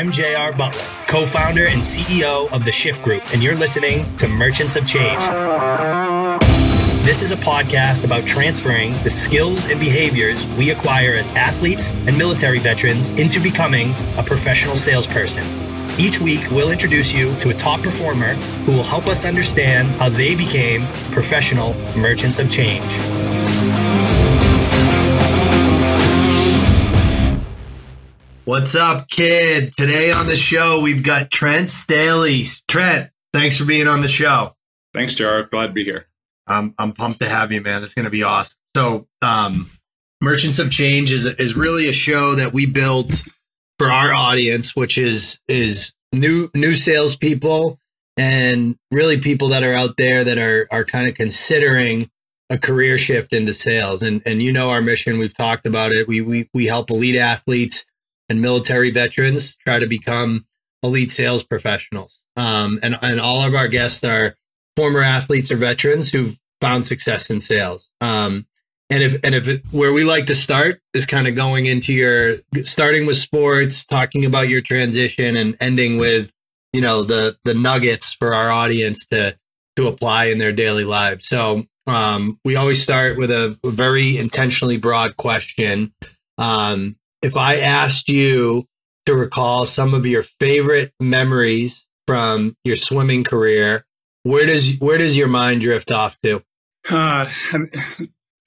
I'm JR Butler, co founder and CEO of the Shift Group, and you're listening to Merchants of Change. This is a podcast about transferring the skills and behaviors we acquire as athletes and military veterans into becoming a professional salesperson. Each week, we'll introduce you to a top performer who will help us understand how they became professional merchants of change. What's up, kid? Today on the show, we've got Trent Staley. Trent, thanks for being on the show. Thanks, JR. Glad to be here. I'm I'm pumped to have you, man. It's going to be awesome. So, um, Merchants of Change is is really a show that we built for our audience, which is is new new salespeople and really people that are out there that are are kind of considering a career shift into sales. And and you know our mission. We've talked about it. We we we help elite athletes and military veterans try to become elite sales professionals. Um, and, and all of our guests are former athletes or veterans who've found success in sales. Um, and if, and if it, where we like to start is kind of going into your starting with sports, talking about your transition and ending with, you know, the, the nuggets for our audience to, to apply in their daily lives. So, um, we always start with a very intentionally broad question. Um, if I asked you to recall some of your favorite memories from your swimming career, where does where does your mind drift off to? Uh,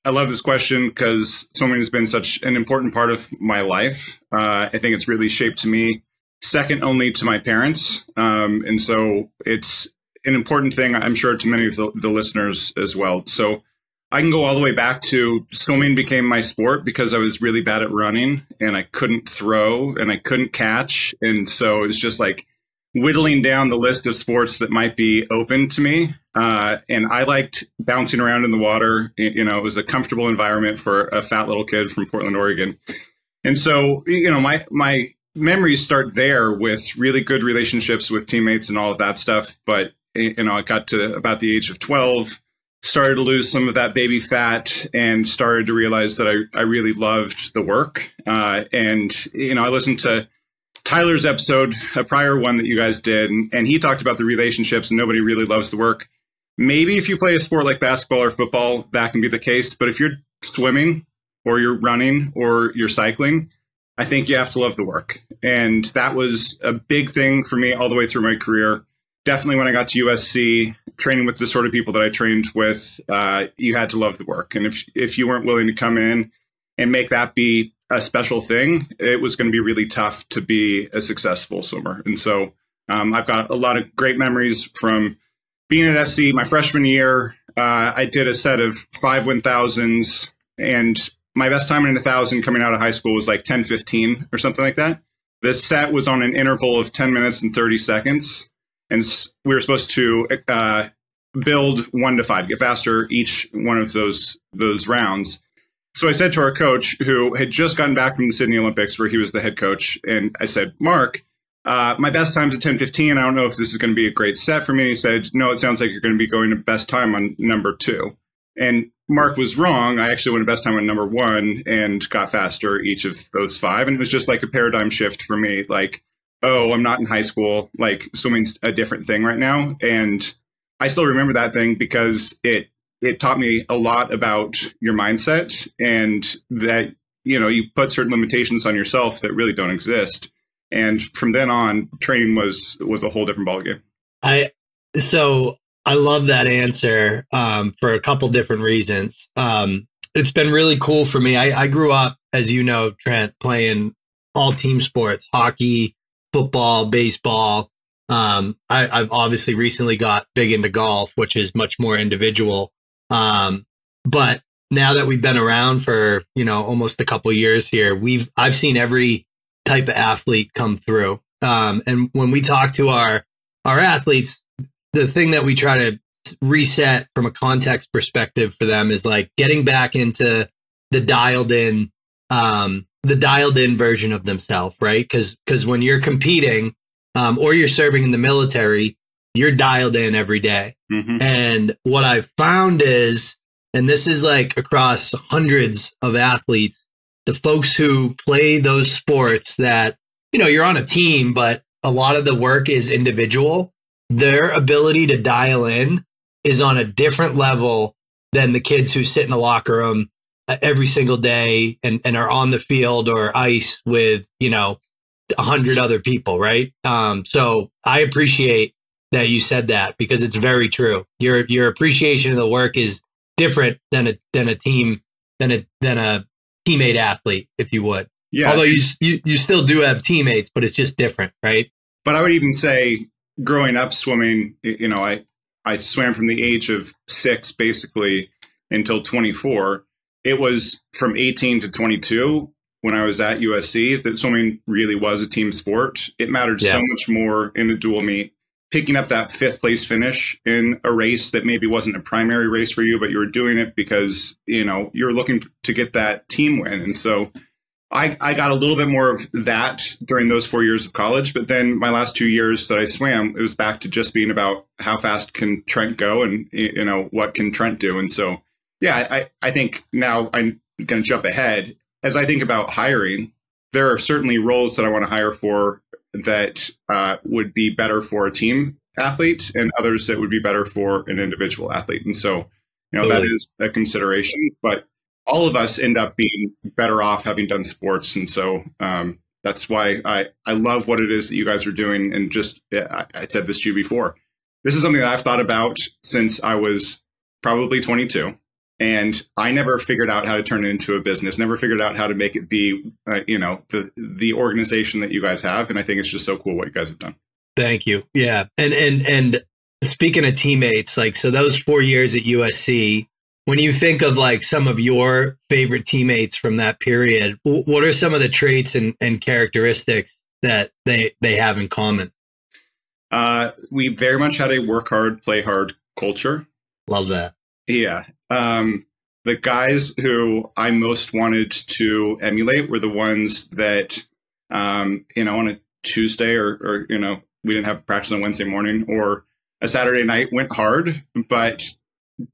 I love this question because swimming has been such an important part of my life. Uh, I think it's really shaped me second only to my parents, um, and so it's an important thing. I'm sure to many of the, the listeners as well. So I can go all the way back to swimming became my sport because I was really bad at running and I couldn't throw and I couldn't catch. And so it was just like whittling down the list of sports that might be open to me. Uh, and I liked bouncing around in the water. You know, it was a comfortable environment for a fat little kid from Portland, Oregon. And so, you know, my, my memories start there with really good relationships with teammates and all of that stuff. But, you know, I got to about the age of 12 started to lose some of that baby fat and started to realize that I, I really loved the work. Uh, and, you know, I listened to Tyler's episode, a prior one that you guys did, and, and he talked about the relationships and nobody really loves the work. Maybe if you play a sport like basketball or football, that can be the case. But if you're swimming or you're running or you're cycling, I think you have to love the work. And that was a big thing for me all the way through my career definitely when I got to USC, training with the sort of people that I trained with, uh, you had to love the work. And if if you weren't willing to come in and make that be a special thing, it was going to be really tough to be a successful swimmer. And so um, I've got a lot of great memories from being at SC. My freshman year, uh, I did a set of five one thousands, and my best time in a thousand coming out of high school was like ten fifteen or something like that. This set was on an interval of 10 minutes and 30 seconds and we were supposed to uh, build one to five, get faster each one of those those rounds. So I said to our coach, who had just gotten back from the Sydney Olympics, where he was the head coach, and I said, "Mark, uh, my best time's at ten fifteen. I don't know if this is going to be a great set for me." And he said, "No, it sounds like you're going to be going to best time on number two. And Mark was wrong. I actually went to best time on number one and got faster each of those five, and it was just like a paradigm shift for me. Like oh, I'm not in high school. Like swimming's a different thing right now. And I still remember that thing because it it taught me a lot about your mindset and that you know you put certain limitations on yourself that really don't exist. And from then on, training was was a whole different ballgame. I so I love that answer um, for a couple different reasons. Um, it's been really cool for me. I, I grew up, as you know, Trent, playing all team sports, hockey, football, baseball. Um, I, have obviously recently got big into golf, which is much more individual. Um, but now that we've been around for you know almost a couple years here, we've I've seen every type of athlete come through. Um, and when we talk to our our athletes, the thing that we try to reset from a context perspective for them is like getting back into the dialed in um, the dialed in version of themselves, right? Because because when you're competing um, or you're serving in the military, you're dialed in every day. Mm-hmm. And what I've found is, and this is like across hundreds of athletes, the folks who play those sports that you know, you're on a team, but a lot of the work is individual. Their ability to dial in is on a different level than the kids who sit in a locker room every single day and, and are on the field or ice with, you know, a hundred other people. Right. Um, so I appreciate that you said that because it's very true. Your, your appreciation of the work is different than a, than a team, than a, than a teammate athlete, if you would. Yeah. Although you, you, you still do have teammates, but it's just different. Right. But I would even say growing up swimming, you know, I, I swam from the age of six basically until 24 it was from 18 to 22 when I was at USC that swimming really was a team sport. It mattered yeah. so much more in a dual meet. Picking up that fifth place finish in a race that maybe wasn't a primary race for you, but you were doing it because, you know, you're looking to get that team win. And so I, I got a little bit more of that during those four years of college. But then my last two years that I swam, it was back to just being about how fast can Trent go and, you know, what can Trent do. And so yeah, I, I think now I'm going to jump ahead. As I think about hiring, there are certainly roles that I want to hire for that uh, would be better for a team athlete and others that would be better for an individual athlete. And so, you know, that is a consideration, but all of us end up being better off having done sports. And so, um, that's why I, I love what it is that you guys are doing. And just, I, I said this to you before. This is something that I've thought about since I was probably 22 and I never figured out how to turn it into a business. Never figured out how to make it be, uh, you know, the the organization that you guys have. And I think it's just so cool what you guys have done. Thank you. Yeah, and and and speaking of teammates, like so, those four years at USC. When you think of like some of your favorite teammates from that period, what are some of the traits and, and characteristics that they they have in common? Uh, we very much had a work hard, play hard culture. Love that. Yeah, um, the guys who I most wanted to emulate were the ones that, um, you know, on a Tuesday or, or, you know, we didn't have practice on Wednesday morning or a Saturday night went hard, but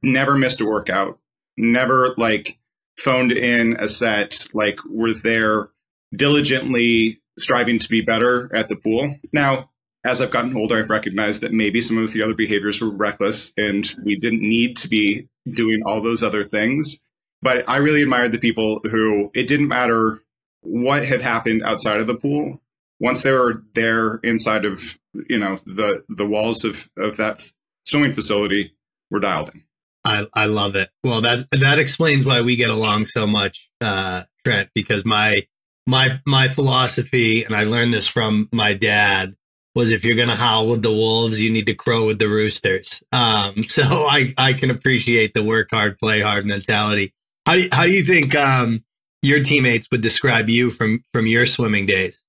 never missed a workout, never like phoned in a set, like were there diligently striving to be better at the pool. Now, as I've gotten older, I've recognized that maybe some of the other behaviors were reckless and we didn't need to be doing all those other things. But I really admired the people who it didn't matter what had happened outside of the pool. Once they were there inside of, you know, the the walls of, of that swimming facility were dialed in. I, I love it. Well, that that explains why we get along so much, uh, Trent, because my my my philosophy, and I learned this from my dad, was if you're going to howl with the wolves, you need to crow with the roosters. Um, so I, I can appreciate the work hard, play hard mentality. How do you, how do you think um, your teammates would describe you from from your swimming days?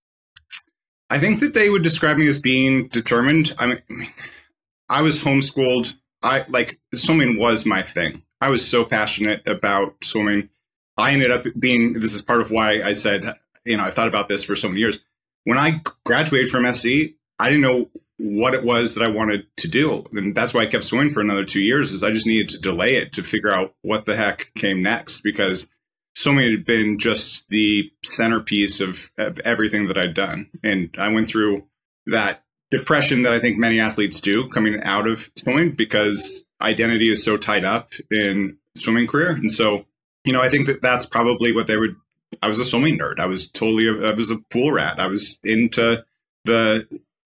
I think that they would describe me as being determined. I mean, I was homeschooled. I like swimming was my thing. I was so passionate about swimming. I ended up being. This is part of why I said, you know, I've thought about this for so many years. When I graduated from SC, I didn't know what it was that I wanted to do. And that's why I kept swimming for another two years is I just needed to delay it to figure out what the heck came next because swimming had been just the centerpiece of, of everything that I'd done. And I went through that depression that I think many athletes do coming out of swimming because identity is so tied up in swimming career. And so, you know, I think that that's probably what they would, I was a swimming nerd. I was totally, a, I was a pool rat. I was into the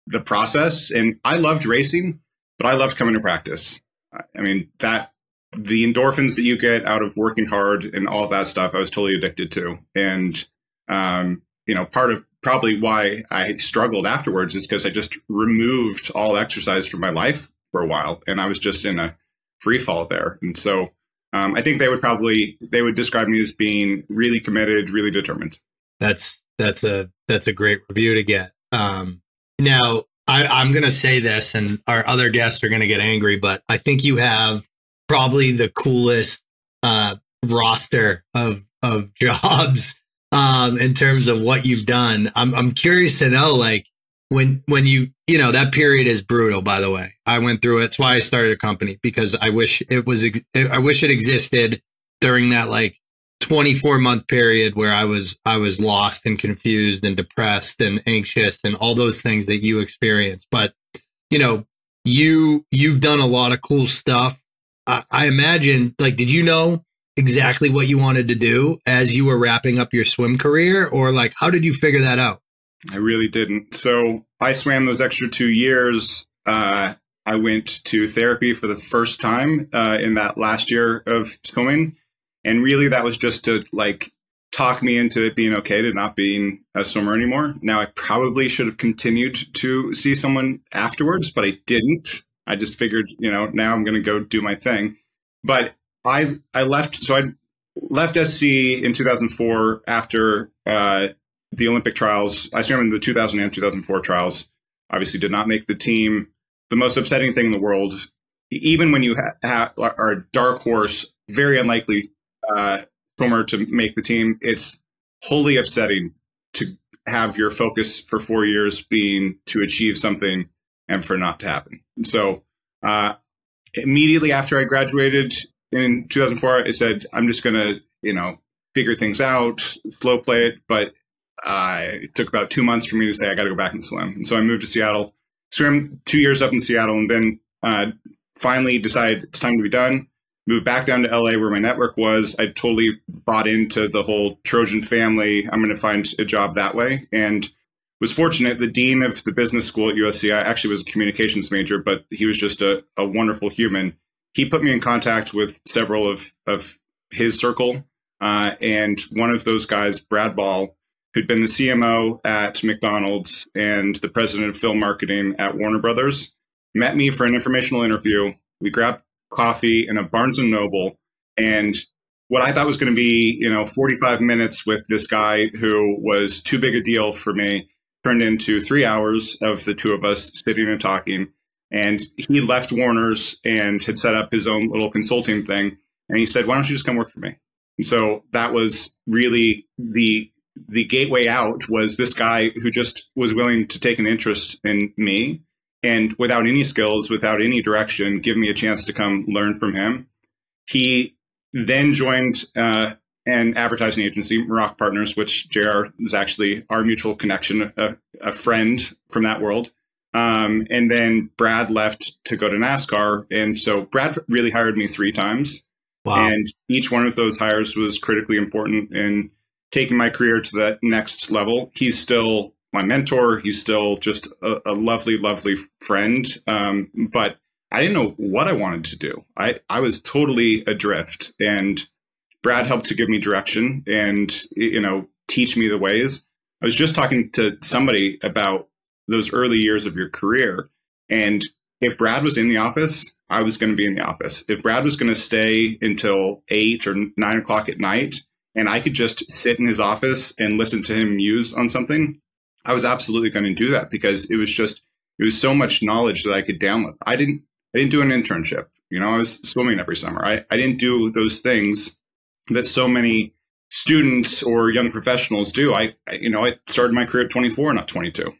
the process. And I loved racing, but I loved coming to practice. I mean, that the endorphins that you get out of working hard and all that stuff, I was totally addicted to. And, um, you know, part of probably why I struggled afterwards is because I just removed all exercise from my life for a while and I was just in a free fall there. And so, um, I think they would probably, they would describe me as being really committed, really determined. That's, that's a, that's a great review to get. Um, now, I, I'm going to say this, and our other guests are going to get angry, but I think you have probably the coolest uh, roster of of jobs um, in terms of what you've done. I'm I'm curious to know, like when when you you know that period is brutal. By the way, I went through it. That's why I started a company because I wish it was I wish it existed during that like 24 month period where I was I was lost and confused and depressed and anxious and all those things that you experience. But you know, you you've done a lot of cool stuff. I, I imagine, like, did you know exactly what you wanted to do as you were wrapping up your swim career, or like, how did you figure that out? I really didn't. So I swam those extra two years. Uh, I went to therapy for the first time uh, in that last year of swimming, and really that was just to like talk me into it being okay to not being a swimmer anymore. Now I probably should have continued to see someone afterwards, but I didn't. I just figured, you know, now I'm going to go do my thing. But I I left so I left SC in 2004 after uh, the Olympic trials. I swam in the 2000 and 2004 trials. Obviously, did not make the team. The most upsetting thing in the world, even when you ha- ha- are a dark horse, very unlikely uh, to make the team, it's wholly upsetting to have your focus for four years being to achieve something and for not to happen. So, uh, immediately after I graduated in 2004, I said, I'm just going to, you know, figure things out, slow play it. But uh, it took about two months for me to say, I got to go back and swim. And so I moved to Seattle, swam two years up in Seattle, and then uh, finally decided it's time to be done. Moved back down to LA where my network was. I totally bought into the whole Trojan family. I'm going to find a job that way. And was fortunate. The dean of the business school at USC, I actually was a communications major, but he was just a, a wonderful human. He put me in contact with several of, of his circle. Uh, and one of those guys, Brad Ball, who'd been the CMO at McDonald's and the president of film marketing at Warner Brothers, met me for an informational interview. We grabbed coffee in a Barnes and Noble, and what I thought was going to be, you know, 45 minutes with this guy who was too big a deal for me turned into three hours of the two of us sitting and talking. And he left Warner's and had set up his own little consulting thing. And he said, "Why don't you just come work for me?" And so that was really the the gateway out was this guy who just was willing to take an interest in me and without any skills, without any direction, give me a chance to come learn from him. He then joined uh, an advertising agency, Muroc Partners, which JR is actually our mutual connection, a, a friend from that world. Um, and then Brad left to go to NASCAR. And so Brad really hired me three times. Wow. And each one of those hires was critically important in taking my career to that next level. He's still my mentor. He's still just a, a lovely, lovely friend. Um, but I didn't know what I wanted to do. I, I was totally adrift. And Brad helped to give me direction and, you know, teach me the ways. I was just talking to somebody about those early years of your career. And if Brad was in the office, I was going to be in the office. If Brad was going to stay until eight or nine o'clock at night, and I could just sit in his office and listen to him muse on something, I was absolutely going to do that because it was just it was so much knowledge that I could download. I didn't I didn't do an internship. You know, I was swimming every summer. I, I didn't do those things that so many students or young professionals do. I, I you know, I started my career at 24, not 22.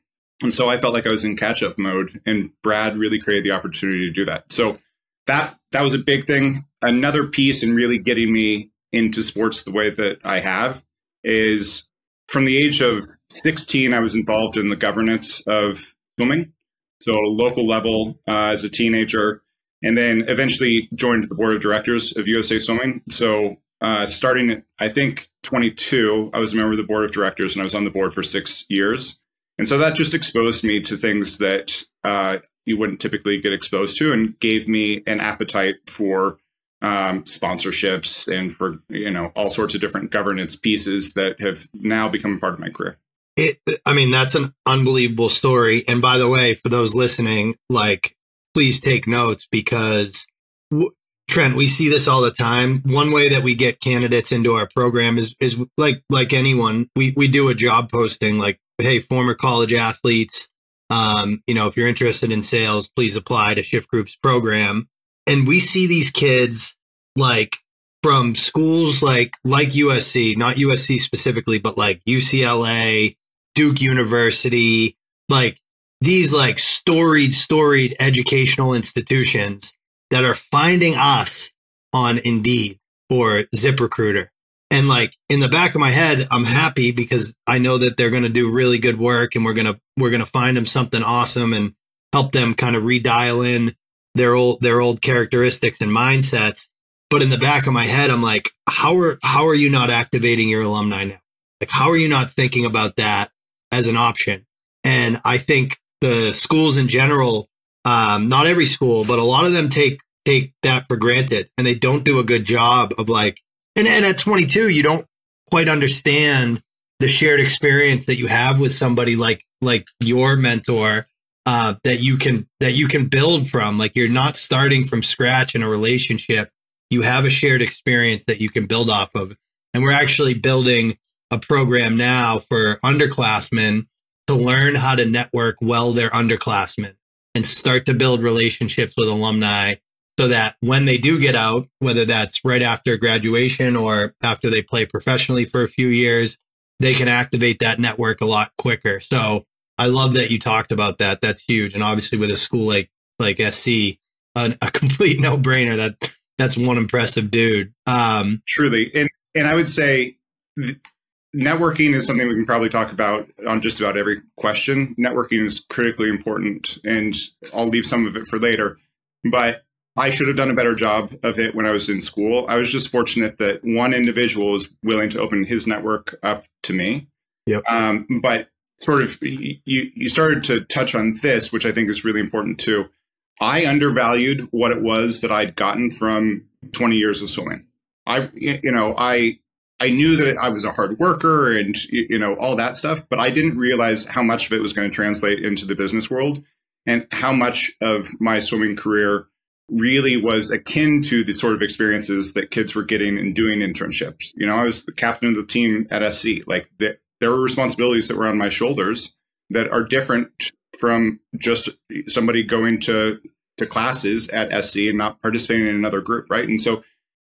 And so I felt like I was in catch up mode and Brad really created the opportunity to do that. So that that was a big thing. Another piece in really getting me into sports the way that I have is from the age of 16, I was involved in the governance of swimming. So, local level uh, as a teenager, and then eventually joined the board of directors of USA Swimming. So, uh, starting at, I think, 22, I was a member of the board of directors and I was on the board for six years. And so that just exposed me to things that uh, you wouldn't typically get exposed to and gave me an appetite for um, sponsorships and for you know all sorts of different governance pieces that have now become a part of my career. It, I mean, that's an unbelievable story. And by the way, for those listening, like, please take notes because w- Trent, we see this all the time. One way that we get candidates into our program is is like like anyone, we we do a job posting like, hey, former college athletes, um, you know, if you're interested in sales, please apply to Shift Group's program and we see these kids like from schools like like USC, not USC specifically, but like UCLA, Duke University, like these like storied, storied educational institutions that are finding us on Indeed or ZipRecruiter. And like in the back of my head, I'm happy because I know that they're going to do really good work and we're going to, we're going to find them something awesome and help them kind of redial in their old, their old characteristics and mindsets. But in the back of my head, I'm like, how are, how are you not activating your alumni now? Like, how are you not thinking about that as an option? And I think the schools in general, um, not every school, but a lot of them take take that for granted and they don't do a good job of like and, and at 22 you don't quite understand the shared experience that you have with somebody like like your mentor uh, that you can that you can build from. Like you're not starting from scratch in a relationship. You have a shared experience that you can build off of. And we're actually building a program now for underclassmen to learn how to network well their underclassmen and start to build relationships with alumni so that when they do get out, whether that's right after graduation or after they play professionally for a few years, they can activate that network a lot quicker. So I love that you talked about that. That's huge. And obviously with a school like, like SC, a, a complete no brainer that that's one impressive dude. Um, truly. And, and I would say networking is something we can probably talk about on just about every question. Networking is critically important and I'll leave some of it for later. But I should have done a better job of it when I was in school. I was just fortunate that one individual was willing to open his network up to me. Yep. Um, but sort of, you, you started to touch on this, which I think is really important too. I undervalued what it was that I'd gotten from 20 years of swimming. I, you know, I, I knew that I was a hard worker and, you know, all that stuff, but I didn't realize how much of it was going to translate into the business world and how much of my swimming career really was akin to the sort of experiences that kids were getting and doing internships. You know, I was the captain of the team at SC. Like the, there were responsibilities that were on my shoulders that are different from just somebody going to to classes at SC and not participating in another group, right? And so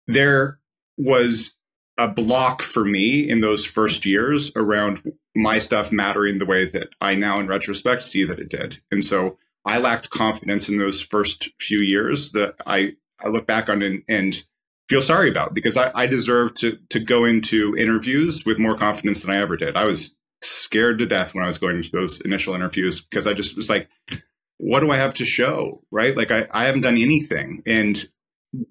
there was a block for me in those first years around my stuff mattering the way that I now in retrospect see that it did. And so I lacked confidence in those first few years that I, I look back on and, and feel sorry about because I, I deserve to to go into interviews with more confidence than I ever did. I was scared to death when I was going into those initial interviews because I just was like, what do I have to show? Right? Like I, I haven't done anything. And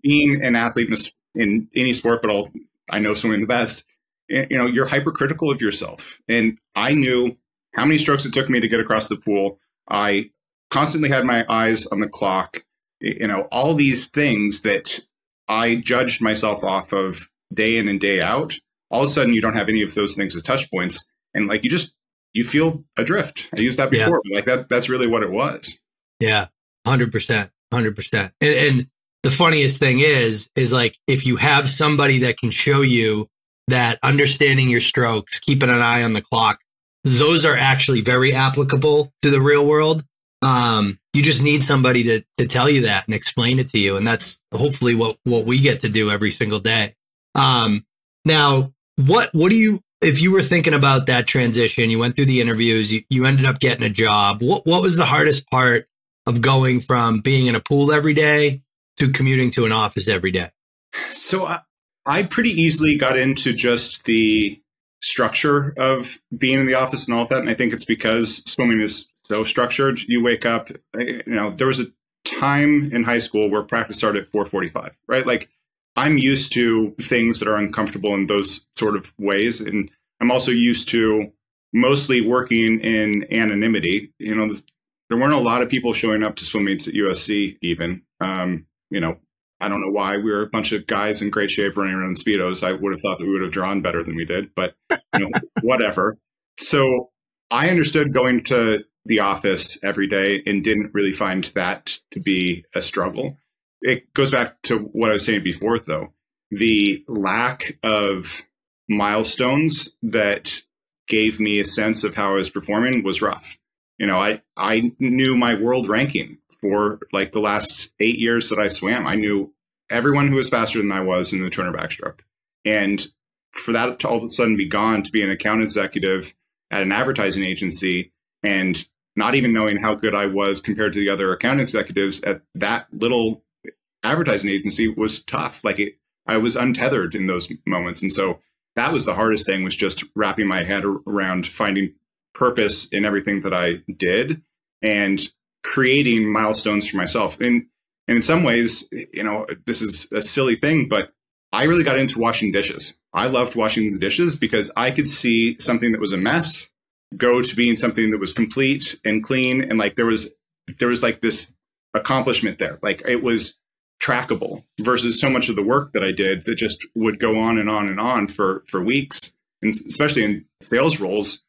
being an athlete in, a, in any sport, but I'll, I know swimming the best, you know, you're hypercritical of yourself. And I knew how many strokes it took me to get across the pool. I constantly had my eyes on the clock, you know, all these things that I judged myself off of day in and day out. All of a sudden, you don't have any of those things as touch points. And like you just, you feel adrift. I used that before, yeah. like that, that's really what it was. Yeah. 100%. 100%. And, and the funniest thing is, is like if you have somebody that can show you that understanding your strokes, keeping an eye on the clock, those are actually very applicable to the real world. Um, you just need somebody to to tell you that and explain it to you, and that's hopefully what what we get to do every single day. Um, now, what what do you if you were thinking about that transition? You went through the interviews, you, you ended up getting a job. What what was the hardest part of going from being in a pool every day to commuting to an office every day? So I, I pretty easily got into just the structure of being in the office and all of that. And I think it's because swimming is so structured. You wake up, you know, there was a time in high school where practice started at 445, right? Like I'm used to things that are uncomfortable in those sort of ways. And I'm also used to mostly working in anonymity. You know, there weren't a lot of people showing up to swim meets at USC even. Um, you know, I don't know why we were a bunch of guys in great shape running around in speedos. I would have thought that we would have drawn better than we did, but you know, whatever. So I understood going to the office every day and didn't really find that to be a struggle. It goes back to what I was saying before, though. The lack of milestones that gave me a sense of how I was performing was rough. You know, I, I knew my world ranking for like the last eight years that I swam. I knew everyone who was faster than I was in the Turner backstroke. And for that to all of a sudden be gone to be an account executive at an advertising agency and not even knowing how good I was compared to the other account executives at that little advertising agency was tough. Like it, I was untethered in those moments. And so that was the hardest thing was just wrapping my head around finding purpose in everything that I did and creating milestones for myself. And, and in some ways, you know, this is a silly thing, but I really got into washing dishes. I loved washing the dishes because I could see something that was a mess go to being something that was complete and clean. And like there was, there was like this accomplishment there. Like it was trackable versus so much of the work that I did that just would go on and on and on for for weeks. And especially in sales roles,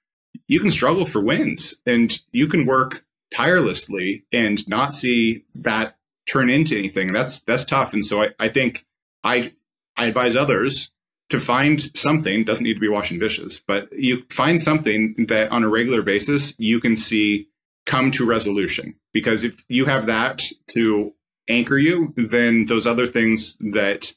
you can struggle for wins and you can work tirelessly and not see that turn into anything. That's that's tough. And so I, I think I I advise others to find something, doesn't need to be washing dishes, but you find something that on a regular basis you can see come to resolution. Because if you have that to anchor you, then those other things that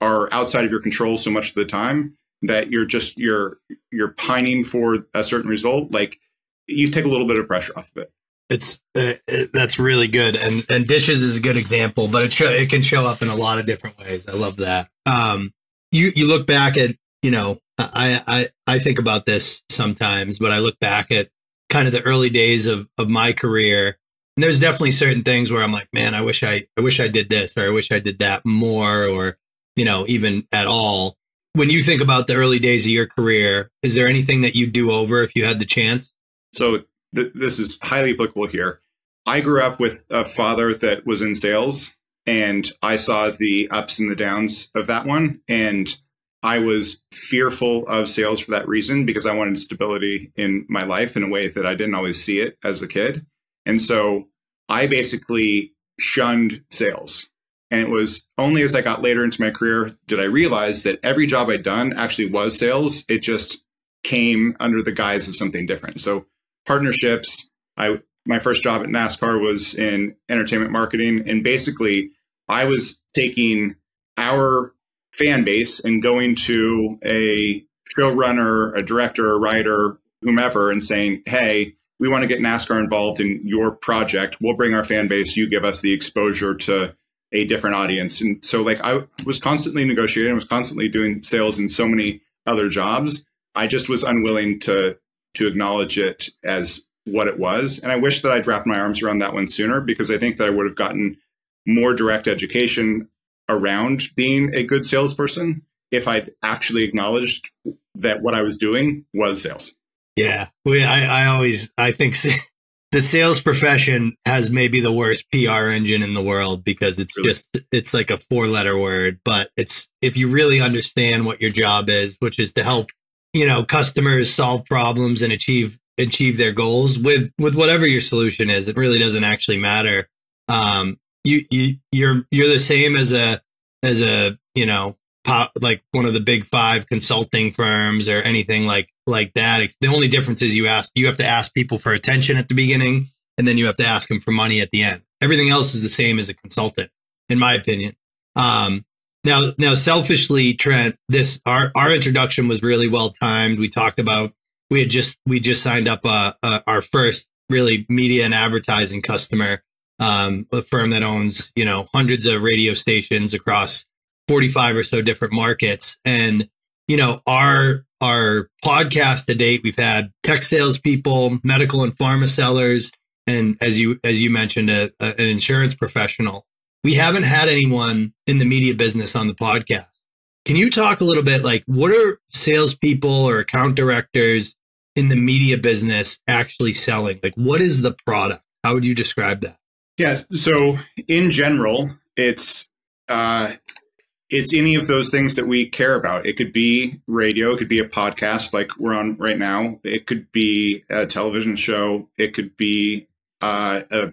are outside of your control so much of the time that you're just you're you're pining for a certain result, like you take a little bit of pressure off of it. It's uh, it, that's really good, and and dishes is a good example, but it show, it can show up in a lot of different ways. I love that. Um, you you look back at you know I I I think about this sometimes, but I look back at kind of the early days of of my career and there's definitely certain things where I'm like, man, I wish I, I wish I did this or I wish I did that more or, you know, even at all. When you think about the early days of your career, is there anything that you'd do over if you had the chance? So th- this is highly applicable here. I grew up with a father that was in sales and I saw the ups and the downs of that one. And I was fearful of sales for that reason because I wanted stability in my life in a way that I didn't always see it as a kid. And so I basically shunned sales. And it was only as I got later into my career did I realize that every job I'd done actually was sales. It just came under the guise of something different. So partnerships, I my first job at NASCAR was in entertainment marketing and basically I was taking our fan base and going to a showrunner, a director, a writer, whomever and saying, "Hey, we want to get NASCAR involved in your project. We'll bring our fan base. You give us the exposure to a different audience. And so, like, I was constantly negotiating. I was constantly doing sales in so many other jobs. I just was unwilling to to acknowledge it as what it was. And I wish that I'd wrapped my arms around that one sooner because I think that I would have gotten more direct education around being a good salesperson if I'd actually acknowledged that what I was doing was sales. Yeah, we. I, I always I think the sales profession has maybe the worst PR engine in the world because it's really? just it's like a four letter word, but it's if you really understand what your job is, which is to help you know customers solve problems and achieve achieve their goals with with whatever your solution is. It really doesn't actually matter. Um, you you you're you're the same as a as a you know like one of the big five consulting firms or anything like like that. It's, the only difference is you ask you have to ask people for attention at the beginning, and then you have to ask them for money at the end. Everything else is the same as a consultant, in my opinion. Um, now, now, selfishly, Trent, this our our introduction was really well timed. We talked about we had just we just signed up uh, uh, our first really media and advertising customer, um, a firm that owns you know hundreds of radio stations across 45 or so different markets. And, you know, our, our podcast to date, we've had tech salespeople, medical and pharma sellers, and as you, as you mentioned, a, a, an insurance professional. We haven't had anyone in the media business on the podcast. Can you talk a little bit like what are salespeople or account directors in the media business actually selling? Like, what is the product? How would you describe that? Yes. So, in general, it's uh, it's any of those things that we care about. It could be radio, it could be a podcast like we're on right now, it could be a television show, it could be uh, a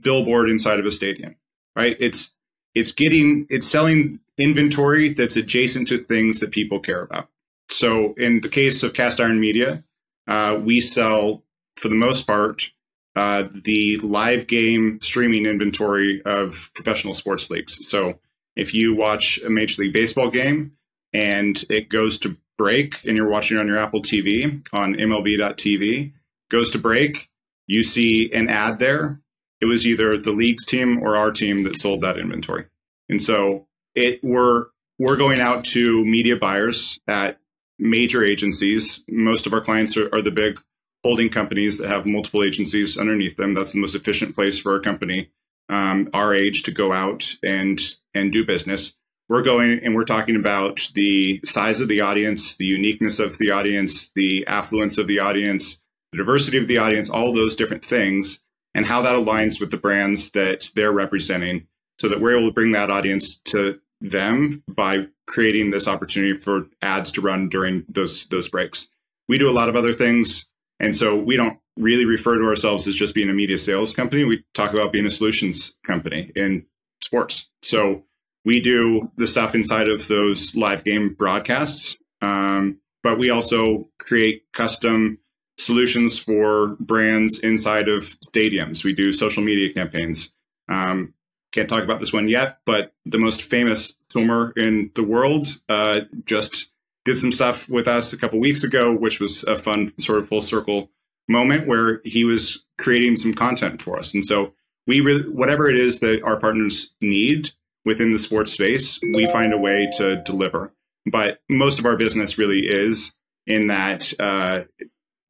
billboard inside of a stadium, right? It's it's getting it's selling inventory that's adjacent to things that people care about. So in the case of Cast Iron Media, uh, we sell for the most part uh, the live game streaming inventory of professional sports leagues. So if you watch a Major League Baseball game and it goes to break and you're watching it on your Apple TV on MLB.tv, goes to break, you see an ad there. It was either the league's team or our team that sold that inventory. And so it we're we're going out to media buyers at major agencies. Most of our clients are, are the big holding companies that have multiple agencies underneath them. That's the most efficient place for a company um, our age to go out and and do business. We're going and we're talking about the size of the audience, the uniqueness of the audience, the affluence of the audience, the diversity of the audience, all those different things, and how that aligns with the brands that they're representing, so that we're able to bring that audience to them by creating this opportunity for ads to run during those those breaks. We do a lot of other things, and so we don't really refer to ourselves as just being a media sales company. We talk about being a solutions company in sports. So we do the stuff inside of those live game broadcasts, um, but we also create custom solutions for brands inside of stadiums. We do social media campaigns. Um, can't talk about this one yet, but the most famous swimmer in the world uh, just did some stuff with us a couple weeks ago, which was a fun sort of full circle moment where he was creating some content for us. And so we whatever it is that our partners need within the sports space, we find a way to deliver. But most of our business really is in that uh,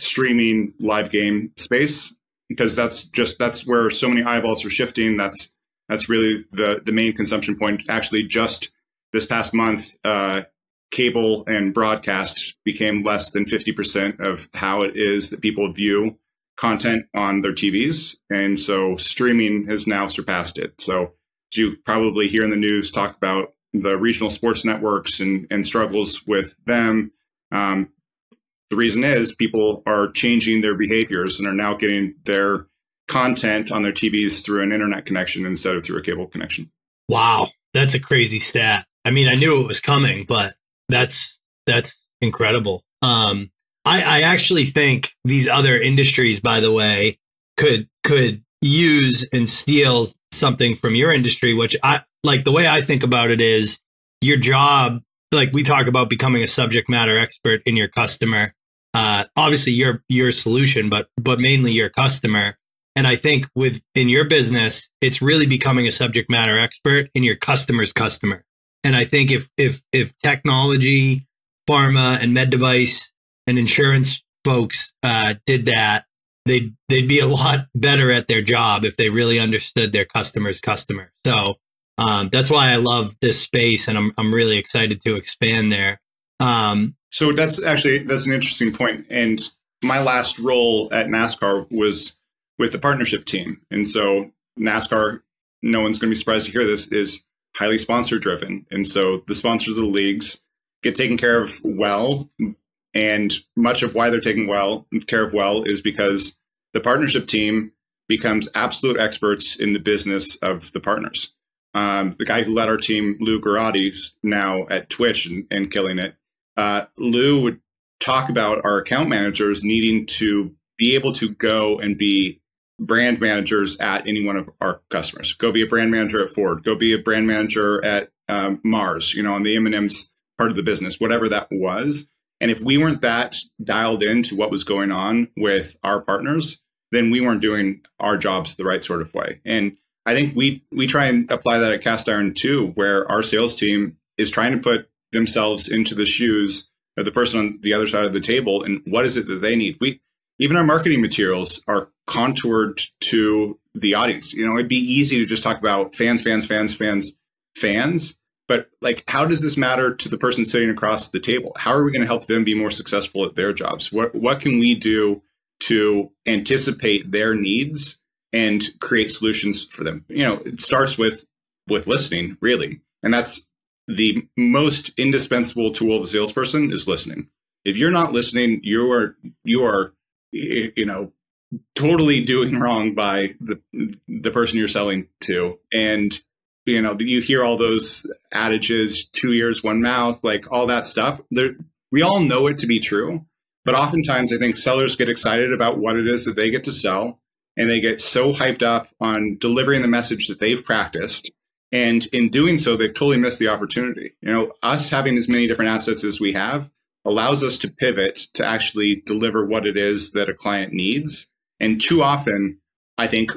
streaming live game space because that's just that's where so many eyeballs are shifting. That's that's really the the main consumption point. Actually, just this past month, uh, cable and broadcast became less than 50% of how it is that people view content on their TVs. And so streaming has now surpassed it. So you probably hear in the news talk about the regional sports networks and, and struggles with them. Um, the reason is people are changing their behaviors and are now getting their content on their TVs through an internet connection instead of through a cable connection. Wow, that's a crazy stat. I mean, I knew it was coming, but that's that's incredible. Um, I, I actually think these other industries, by the way, could could use and steal something from your industry, which I like the way I think about it is your job. Like we talk about becoming a subject matter expert in your customer. Uh, obviously your your solution, but but mainly your customer. And I think with in your business, it's really becoming a subject matter expert in your customer's customer. And I think if if if technology, pharma, and med device and insurance folks uh, did that, they'd they'd be a lot better at their job if they really understood their customer's customer. So um, that's why I love this space, and I'm I'm really excited to expand there. Um, so that's actually that's an interesting point. And my last role at NASCAR was with the partnership team, and so NASCAR. No one's going to be surprised to hear this. Is highly sponsor driven. And so the sponsors of the leagues get taken care of well. And much of why they're taken well care of well is because the partnership team becomes absolute experts in the business of the partners. Um, the guy who led our team, Lou Garate, now at Twitch and, and killing it. Uh, Lou would talk about our account managers needing to be able to go and be brand managers at any one of our customers. Go be a brand manager at Ford. Go be a brand manager at um, Mars. You know, on the M and M's part of the business, whatever that was. And if we weren't that dialed into what was going on with our partners, then we weren't doing our jobs the right sort of way. And I think we we try and apply that at Cast Iron too, where our sales team is trying to put themselves into the shoes of the person on the other side of the table and what is it that they need. We even our marketing materials are contoured to the audience. You know, it'd be easy to just talk about fans, fans, fans, fans, fans. But like, how does this matter to the person sitting across the table? How are we going to help them be more successful at their jobs? What what can we do to anticipate their needs and create solutions for them? You know, it starts with with listening, really, and that's the most indispensable tool of a salesperson is listening. If you're not listening, you are you are you know totally doing wrong by the the person you're selling to. And you know you hear all those adages two ears one mouth like all that stuff. There we all know it to be true but oftentimes i think sellers get excited about what it is that they get to sell and they get so hyped up on delivering the message that they've practiced. And in doing so they've totally missed the opportunity. You know us having as many different assets as we have allows us to pivot to actually deliver what it is that a client needs. And too often, I think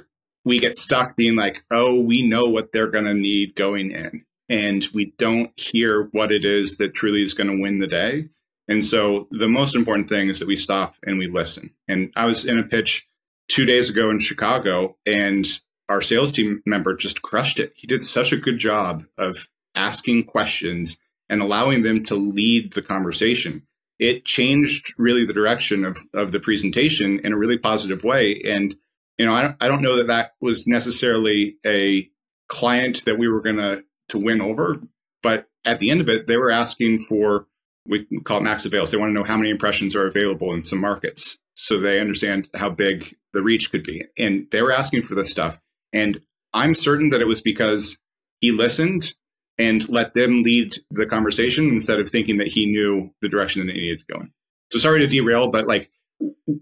we get stuck being like, oh, we know what they're going to need going in. And we don't hear what it is that truly is going to win the day. And so the most important thing is that we stop and we listen. And I was in a pitch two days ago in Chicago, and our sales team member just crushed it. He did such a good job of asking questions and allowing them to lead the conversation. It changed really the direction of, of the presentation in a really positive way. And, you know, I don't, I don't know that that was necessarily a client that we were going to to win over, but at the end of it, they were asking for we call it max avails. They want to know how many impressions are available in some markets so they understand how big the reach could be. And they were asking for this stuff. And I'm certain that it was because he listened and let them lead the conversation instead of thinking that he knew the direction that he needed to go in. So sorry to derail, but like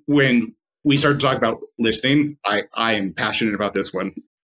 when we started to talk about listening, I, I am passionate about this one.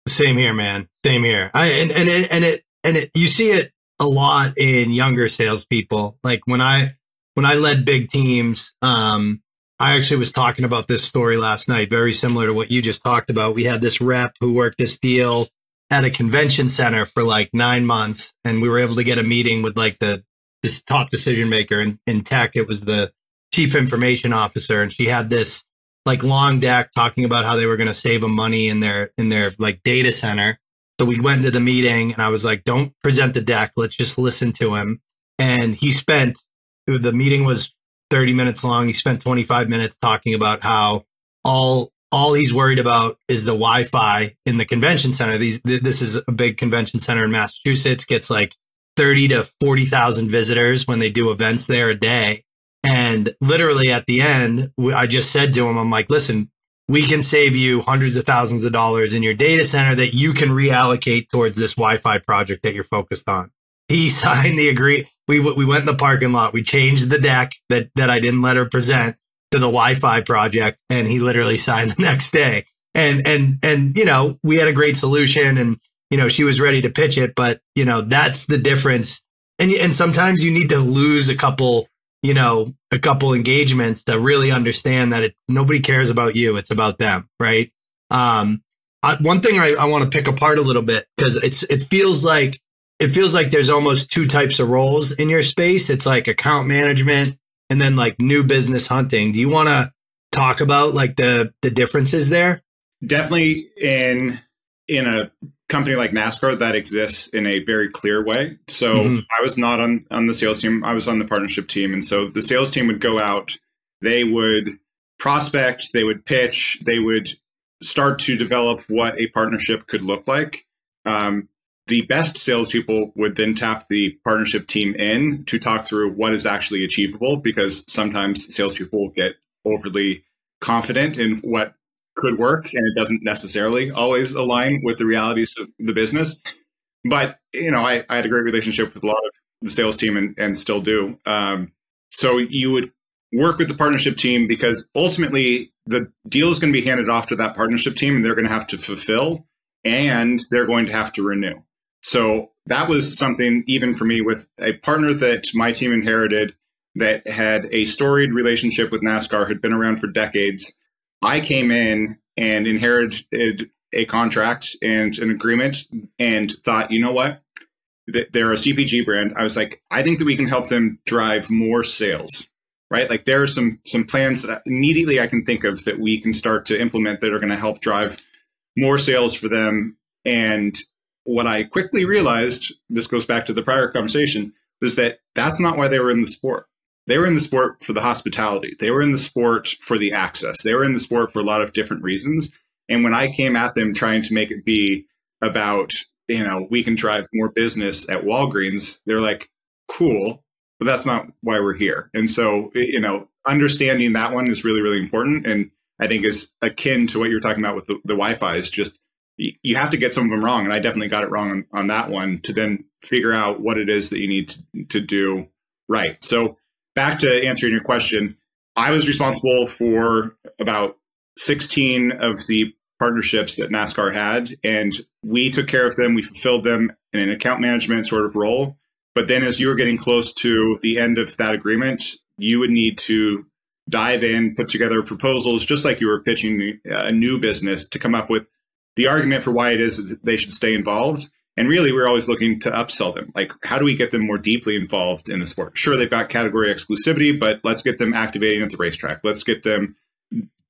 Same here, man. Same here. I, and, and it, and it, and it, you see it a lot in younger salespeople. Like when I, when I led big teams, um, I actually was talking about this story last night, very similar to what you just talked about. We had this rep who worked this deal at a convention center for like nine months, and we were able to get a meeting with like the this top decision maker in, in tech. It was the chief information officer, and she had this like long deck talking about how they were going to save them money in their in their like data center. So we went into the meeting, and I was like, "Don't present the deck. Let's just listen to him." And he spent the meeting was 30 minutes long. He spent 25 minutes talking about how all all he's worried about is the Wi-Fi in the convention center. These this is a big convention center in Massachusetts. Gets like 30 to 40,000 visitors when they do events there a day. And literally at the end, I just said to him, I'm like, listen, we can save you hundreds of thousands of dollars in your data center that you can reallocate towards this Wi-Fi project that you're focused on. He signed the agree. We we went in the parking lot. We changed the deck that that I didn't let her present to the Wi-Fi project, and he literally signed the next day. And and and you know we had a great solution, and you know she was ready to pitch it. But you know that's the difference. And and sometimes you need to lose a couple you know a couple engagements to really understand that it nobody cares about you. It's about them, right? Um, I, one thing I, I want to pick apart a little bit because it's it feels like it feels like there's almost two types of roles in your space. It's like account management and then like new business hunting. Do you want to talk about like the the differences there? Definitely in in a company like NASCAR that exists in a very clear way. So mm-hmm. I was not on on the sales team. I was on the partnership team and so the sales team would go out, they would prospect, they would pitch, they would start to develop what a partnership could look like. Um, the best salespeople would then tap the partnership team in to talk through what is actually achievable because sometimes salespeople get overly confident in what could work and it doesn't necessarily always align with the realities of the business. But, you know, I, I had a great relationship with a lot of the sales team and, and still do. Um, so you would work with the partnership team because ultimately the deal is going to be handed off to that partnership team and they're going to have to fulfill and they're going to have to renew. So that was something even for me with a partner that my team inherited that had a storied relationship with NASCAR, had been around for decades. I came in and inherited a contract and an agreement and thought, you know what? They're a CPG brand. I was like, I think that we can help them drive more sales, right? Like there are some some plans that immediately I can think of that we can start to implement that are going to help drive more sales for them. And what I quickly realized, this goes back to the prior conversation, was that that's not why they were in the sport. They were in the sport for the hospitality. They were in the sport for the access. They were in the sport for a lot of different reasons. And when I came at them trying to make it be about, you know, we can drive more business at Walgreens, they're like, cool, but that's not why we're here. And so, you know, understanding that one is really, really important. And I think is akin to what you're talking about with the, the Wi-Fi is just you have to get some of them wrong. And I definitely got it wrong on, on that one to then figure out what it is that you need to, to do right. So back to answering your question, I was responsible for about 16 of the partnerships that NASCAR had, and we took care of them. We fulfilled them in an account management sort of role. But then as you were getting close to the end of that agreement, you would need to dive in, put together proposals, just like you were pitching uh, a new business to come up with the argument for why it is that they should stay involved And really, we're always looking to upsell them. Like, how do we get them more deeply involved in the sport? Sure, they've got category exclusivity, but let's get them activating at the racetrack. Let's get them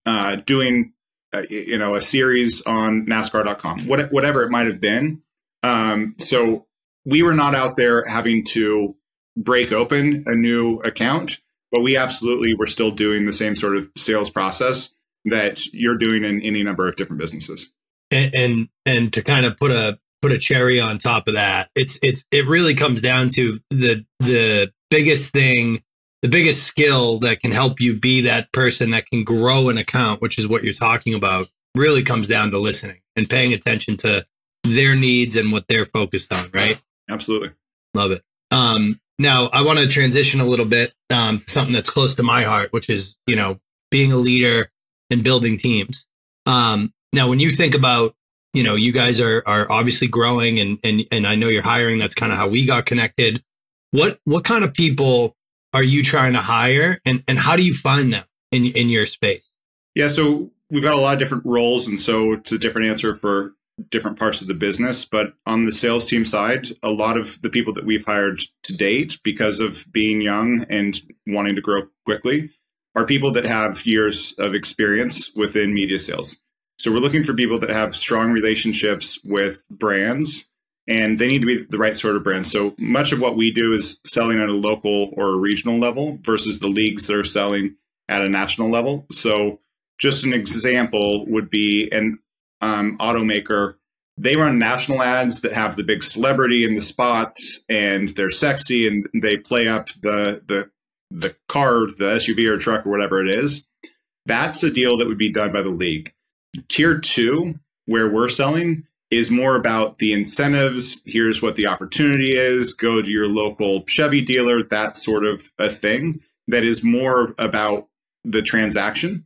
uh, doing, uh, you know, a series on NASCAR.com, what, whatever it might have been. Um, so we were not out there having to break open a new account, but we absolutely were still doing the same sort of sales process that you're doing in any number of different businesses. And, and and to kind of put a put a cherry on top of that, it's it's it really comes down to the the biggest thing, the biggest skill that can help you be that person that can grow an account, which is what you're talking about, really comes down to listening and paying attention to their needs and what they're focused on, right? Absolutely. Love it. Um, now I want to transition a little bit um, to something that's close to my heart, which is, you know, being a leader and building teams. Um, now, when you think about, you know, you guys are are obviously growing, and and and I know you're hiring. That's kind of how we got connected. What what kind of people are you trying to hire, and and how do you find them in in your space? Yeah, so we've got a lot of different roles, and so it's a different answer for different parts of the business. But on the sales team side, a lot of the people that we've hired to date, because of being young and wanting to grow quickly, are people that have years of experience within media sales. So we're looking for people that have strong relationships with brands and they need to be the right sort of brand. So much of what we do is selling at a local or a regional level versus the leagues that are selling at a national level. So just an example would be an um, automaker. They run national ads that have the big celebrity in the spots and they're sexy and they play up the the the car, the SUV or truck or whatever it is. That's a deal that would be done by the league. Tier two, where we're selling, is more about the incentives. Here's what the opportunity is. Go to your local Chevy dealer, that sort of a thing that is more about the transaction.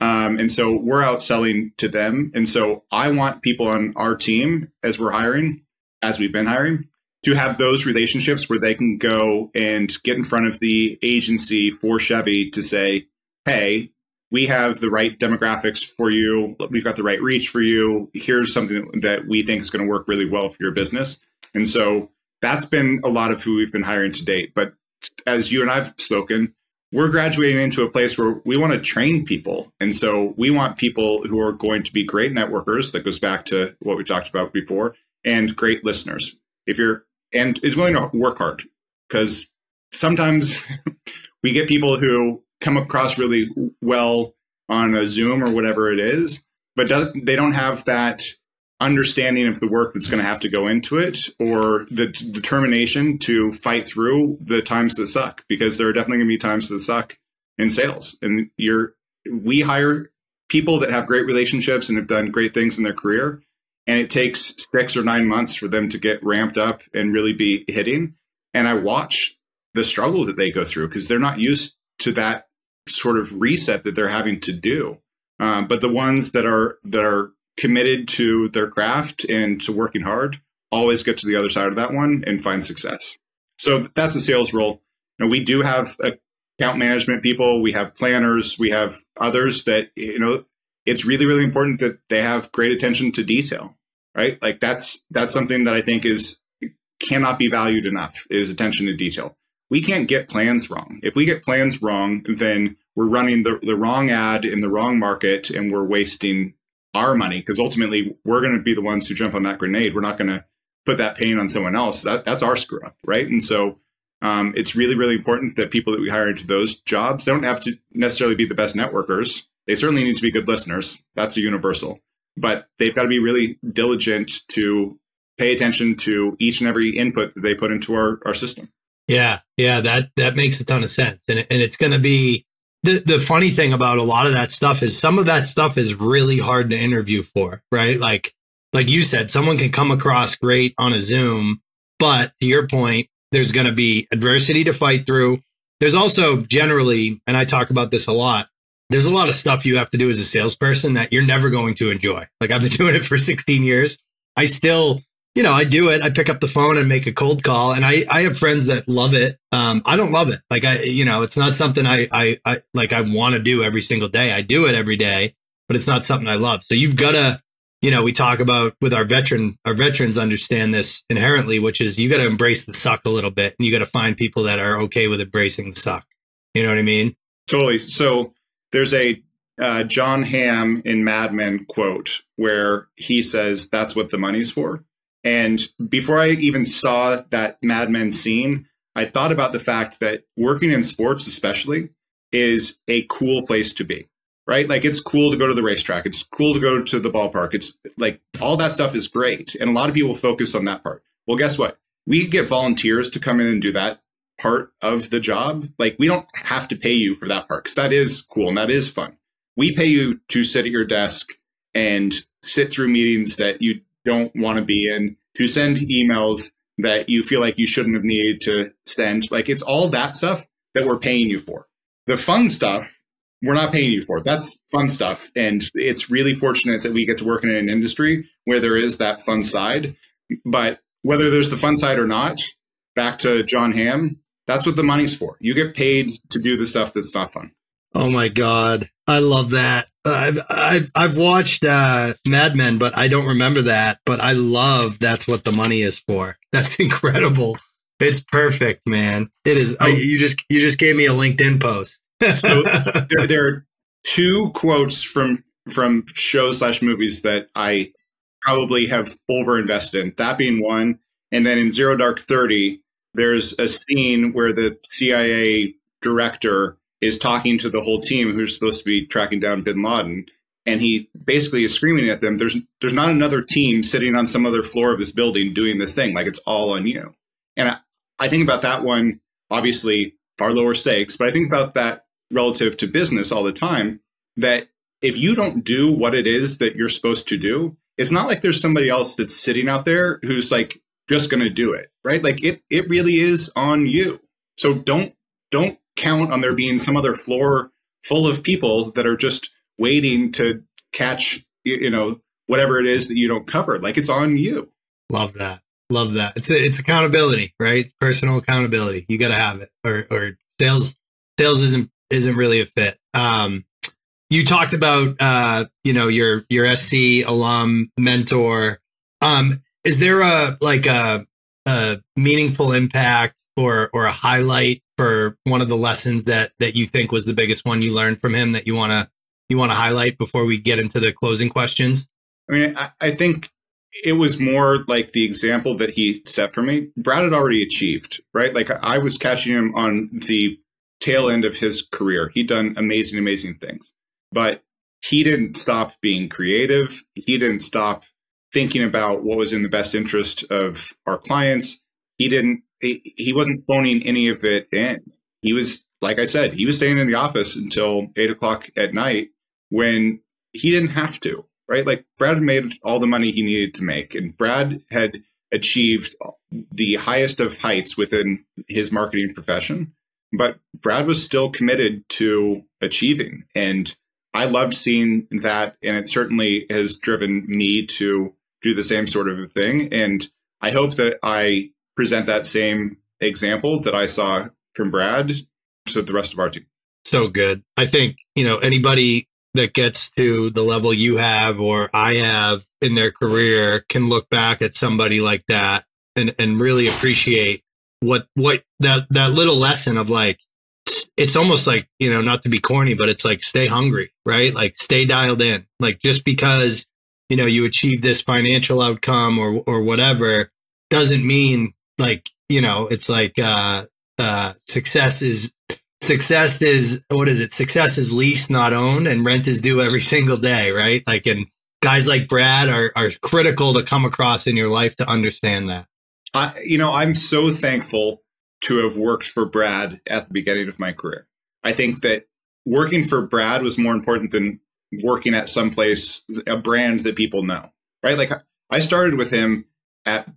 Um, and so we're out selling to them. And so I want people on our team as we're hiring, as we've been hiring, to have those relationships where they can go and get in front of the agency for Chevy to say, hey, we have the right demographics for you. We've got the right reach for you. Here's something that we think is going to work really well for your business. And so that's been a lot of who we've been hiring to date. But as you and I've spoken, we're graduating into a place where we want to train people. And so we want people who are going to be great networkers. That goes back to what we talked about before and great listeners. If you're and is willing to work hard because sometimes we get people who come across really well on a Zoom or whatever it is, but they don't have that understanding of the work that's going to have to go into it or the determination to fight through the times that suck because there are definitely going to be times that suck in sales and you're we hire people that have great relationships and have done great things in their career and it takes six or nine months for them to get ramped up and really be hitting. And I watch the struggle that they go through because they're not used to that sort of reset that they're having to do. Um, but the ones that are that are committed to their craft and to working hard always get to the other side of that one and find success. So that's a sales role. Know, we do have account management people, we have planners, we have others that you know it's really really important that they have great attention to detail right like that's that's something that i think is cannot be valued enough is attention to detail we can't get plans wrong if we get plans wrong then we're running the, the wrong ad in the wrong market and we're wasting our money because ultimately we're going to be the ones who jump on that grenade we're not going to put that pain on someone else that, that's our screw up right and so um, it's really really important that people that we hire into those jobs don't have to necessarily be the best networkers they certainly need to be good listeners. That's a universal. But they've got to be really diligent to pay attention to each and every input that they put into our, our system. Yeah, yeah, that that makes a ton of sense. And and it's going to be the the funny thing about a lot of that stuff is some of that stuff is really hard to interview for, right? Like like you said, someone can come across great on a Zoom, but to your point, there's going to be adversity to fight through. There's also generally, and I talk about this a lot, there's a lot of stuff you have to do as a salesperson that you're never going to enjoy. Like I've been doing it for 16 years. I still, you know, I do it. I pick up the phone and make a cold call and I, I have friends that love it. Um, I don't love it. Like I, you know, it's not something I, I, I like I want to do every single day. I do it every day, but it's not something I love. So you've got to, you know, we talk about with our veteran, our veterans understand this inherently, which is you got to embrace the suck a little bit and you got to find people that are okay with embracing the suck. You know what I mean? Totally. So there's a uh, Jon Hamm in Mad Men quote where he says, That's what the money's for. And before I even saw that Mad Men scene, I thought about the fact that working in sports, especially, is a cool place to be, right? Like it's cool to go to the racetrack. It's cool to go to the ballpark. It's like all that stuff is great. And a lot of people focus on that part. Well, guess what? We get volunteers to come in and do that part of the job. Like we don't have to pay you for that part because that is cool and that is fun. We pay you to sit at your desk and sit through meetings that you don't want to be in, to send emails that you feel like you shouldn't have needed to send. Like it's all that stuff that we're paying you for. The fun stuff, we're not paying you for. That's fun stuff. And it's really fortunate that we get to work in an industry where there is that fun side. But whether there's the fun side or not, back to Jon Hamm, that's what the money's for. You get paid to do the stuff that's not fun. Oh my god, I love that. I've I've I've watched uh, Mad Men, but I don't remember that. But I love that's what the money is for. That's incredible. It's perfect, man. It is. I, you just you just gave me a LinkedIn post. so there, there are two quotes from from shows slash movies that I probably have overinvested in. That being one, and then in Zero Dark Thirty, there's a scene where the CIA director is talking to the whole team who's supposed to be tracking down Bin Laden, and he basically is screaming at them. There's there's not another team sitting on some other floor of this building doing this thing. Like it's all on you. And I, I think about that one, obviously far lower stakes, but I think about that relative to business all the time. That if you don't do what it is that you're supposed to do, it's not like there's somebody else that's sitting out there who's like just going to do it, right? Like it it really is on you. So don't don't count on there being some other floor full of people that are just waiting to catch you know whatever it is that you don't cover. Like it's on you. Love that. Love that. It's a, it's accountability right? It's personal accountability. You got to have it or or sales sales isn't isn't really a fit. Um you talked about uh you know your your SC alum mentor. Um is there a like a a meaningful impact or or a highlight for one of the lessons that that you think was the biggest one you learned from him that you want to you want to highlight before we get into the closing questions? I mean, I, I, think it was more like the example that he set for me. Brad had already achieved, right? Like I was catching him on the tail end of his career. He'd done amazing, amazing things, but he didn't stop being creative. He didn't stop thinking about what was in the best interest of our clients. He didn't he, he wasn't phoning any of it in. He was, like I said, he was staying in the office until eight o'clock at night when he didn't have to, right? Like Brad made all the money he needed to make, and Brad had achieved the highest of heights within his marketing profession. But Brad was still committed to achieving. And I loved seeing that. And it certainly has driven me to do the same sort of thing. And I hope that I present that same example that I saw from Brad to the rest of our team. So good. I think, you know, anybody that gets to the level you have or I have in their career can look back at somebody like that and, and really appreciate what, what that, that little lesson of like, it's almost like, you know, not to be corny, but it's like stay hungry, right? Like stay dialed in. Like just because, you know, you achieve this financial outcome or, or whatever doesn't mean like you know it's like uh uh success is success is what is it? Success is leased not owned and rent is due every single day right? Like and guys like brad are are critical to come across in your life to understand that. I you know i'm so thankful to have worked for brad at the beginning of my career. I think that working for brad was more important than working at some place a brand that people know right? Like i started with him at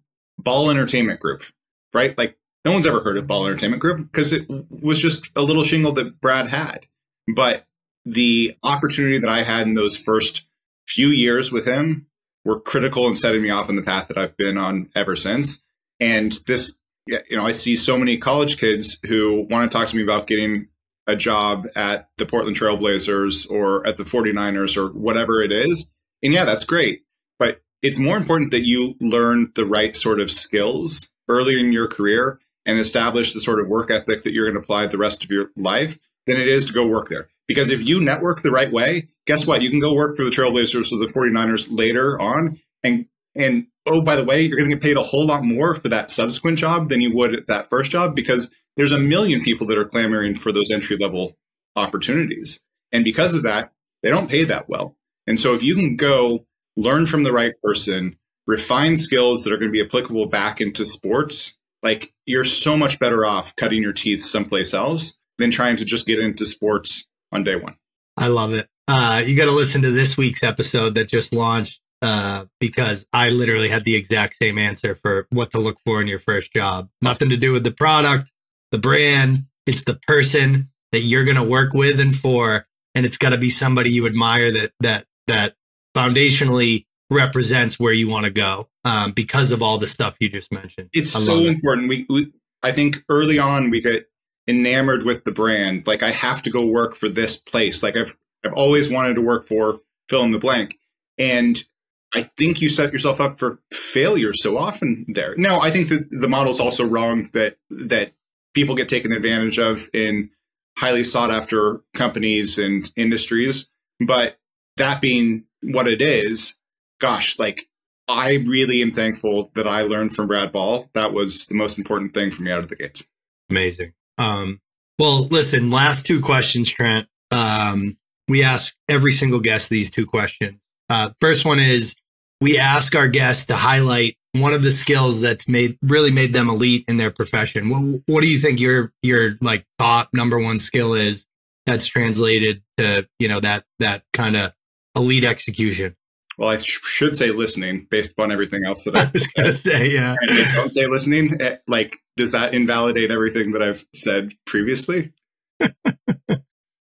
Ball Entertainment Group, right? Like no one's ever heard of Ball Entertainment Group because it was just a little shingle that Brad had. But the opportunity that I had in those first few years with him were critical in setting me off on the path that I've been on ever since. And this, you know, I see so many college kids who want to talk to me about getting a job at the Portland Trailblazers or at the 49ers or whatever it is. And yeah, that's great. It's more important that you learn the right sort of skills early in your career and establish the sort of work ethic that you're going to apply the rest of your life than it is to go work there. Because if you network the right way, guess what? You can go work for the Trailblazers or the 49ers later on and and oh by the way, you're going to get paid a whole lot more for that subsequent job than you would at that first job because there's a million people that are clamoring for those entry level opportunities. And because of that, they don't pay that well. And so if you can go learn from the right person, refine skills that are going to be applicable back into sports, like you're so much better off cutting your teeth someplace else than trying to just get into sports on day one. I love it. Uh, you got to listen to this week's episode that just launched uh, because I literally had the exact same answer for what to look for in your first job. Nothing to do with the product, the brand. It's the person that you're going to work with and for, and it's got to be somebody you admire that that that foundationally represents where you want to go um, because of all the stuff you just mentioned. It's so it. important. We, we, I think early on we get enamored with the brand. Like I have to go work for this place. Like I've I've always wanted to work for fill in the blank, and I think you set yourself up for failure so often there. No, I think that the model is also wrong that that people get taken advantage of in highly sought after companies and industries. But that being what it is, gosh, like I really am thankful that I learned from Brad Ball. That was the most important thing for me out of the gates. Amazing. Um, well, listen, last two questions, Trent. Um, we ask every single guest these two questions. Uh, first one is we ask our guests to highlight one of the skills that's made really made them elite in their profession. What, what do you think your your like top number one skill is that's translated to you know that that kind of elite execution? Well, I sh- should say listening based upon everything else that I, I was going to say. Yeah, don't say listening. Eh, like, does that invalidate everything that I've said previously?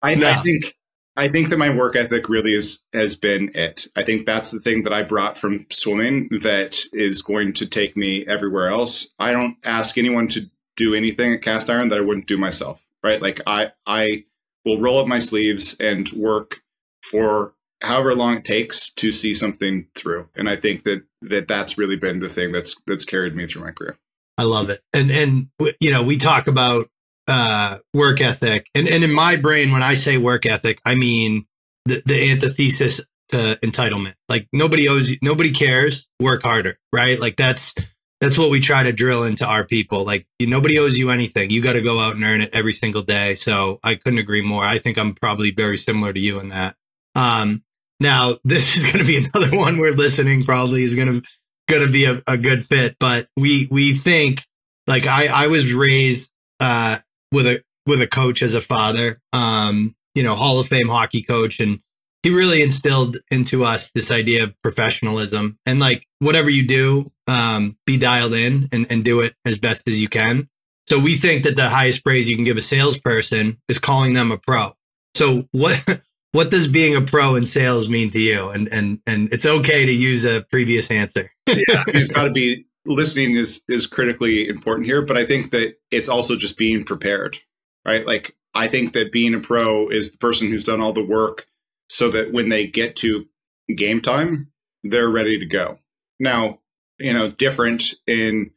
I, no. I think I think that my work ethic really is has been it. I think that's the thing that I brought from swimming that is going to take me everywhere else. I don't ask anyone to do anything at cast iron that I wouldn't do myself. Right? Like I I will roll up my sleeves and work for however long it takes to see something through. And I think that that that's really been the thing that's that's carried me through my career. I love it. And and you know, we talk about uh, work ethic. And, and in my brain, when I say work ethic, I mean the, the antithesis to entitlement. Like nobody owes you, nobody cares, work harder, right? Like that's, that's what we try to drill into our people. Like nobody owes you anything. You got to go out and earn it every single day. So I couldn't agree more. I think I'm probably very similar to you in that. Um, now this is going to be another one where listening probably is going to, going to be a, a good fit, but we, we think like I, I was raised, uh, with a with a coach as a father, um, you know, Hall of Fame hockey coach, and he really instilled into us this idea of professionalism and like whatever you do, um, be dialed in and, and do it as best as you can. So we think that the highest praise you can give a salesperson is calling them a pro. So what what does being a pro in sales mean to you? And and and it's okay to use a previous answer. yeah, it's got to be listening is is critically important here, but I think that it's also just being prepared, right? Like I think that being a pro is the person who's done all the work so that when they get to game time, they're ready to go. Now, you know, different in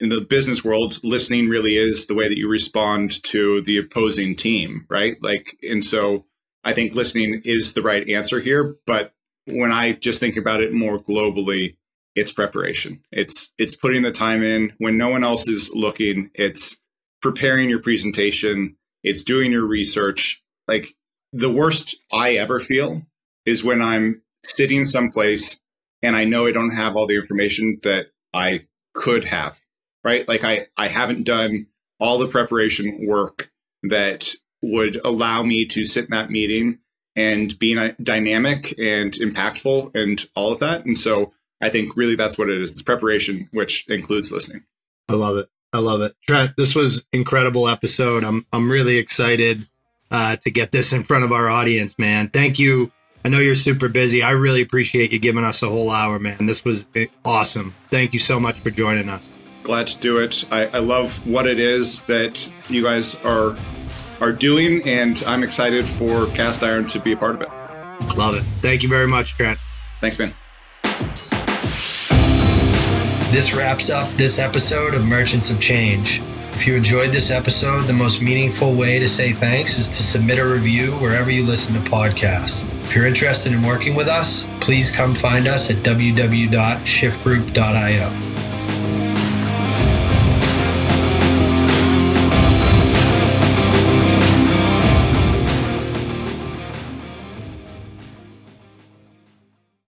in the business world, listening really is the way that you respond to the opposing team, right? Like, and so I think listening is the right answer here. But when I just think about it more globally, it's preparation. It's it's putting the time in when no one else is looking. It's preparing your presentation. It's doing your research. Like the worst I ever feel is when I'm sitting someplace and I know I don't have all the information that I could have. Right? Like I I haven't done all the preparation work that would allow me to sit in that meeting and be dynamic and impactful and all of that. And so I think really that's what it is. It's preparation, which includes listening. I love it. I love it. Trent, this was incredible episode. I'm I'm really excited uh, to get this in front of our audience, man. Thank you. I know you're super busy. I really appreciate you giving us a whole hour, man. This was awesome. Thank you so much for joining us. Glad to do it. I, I love what it is that you guys are are doing, and I'm excited for Cast Iron to be a part of it. Love it. Thank you very much, Trent. Thanks, man. This wraps up this episode of Merchants of Change. If you enjoyed this episode, the most meaningful way to say thanks is to submit a review wherever you listen to podcasts. If you're interested in working with us, please come find us at www.shiftgroup.io.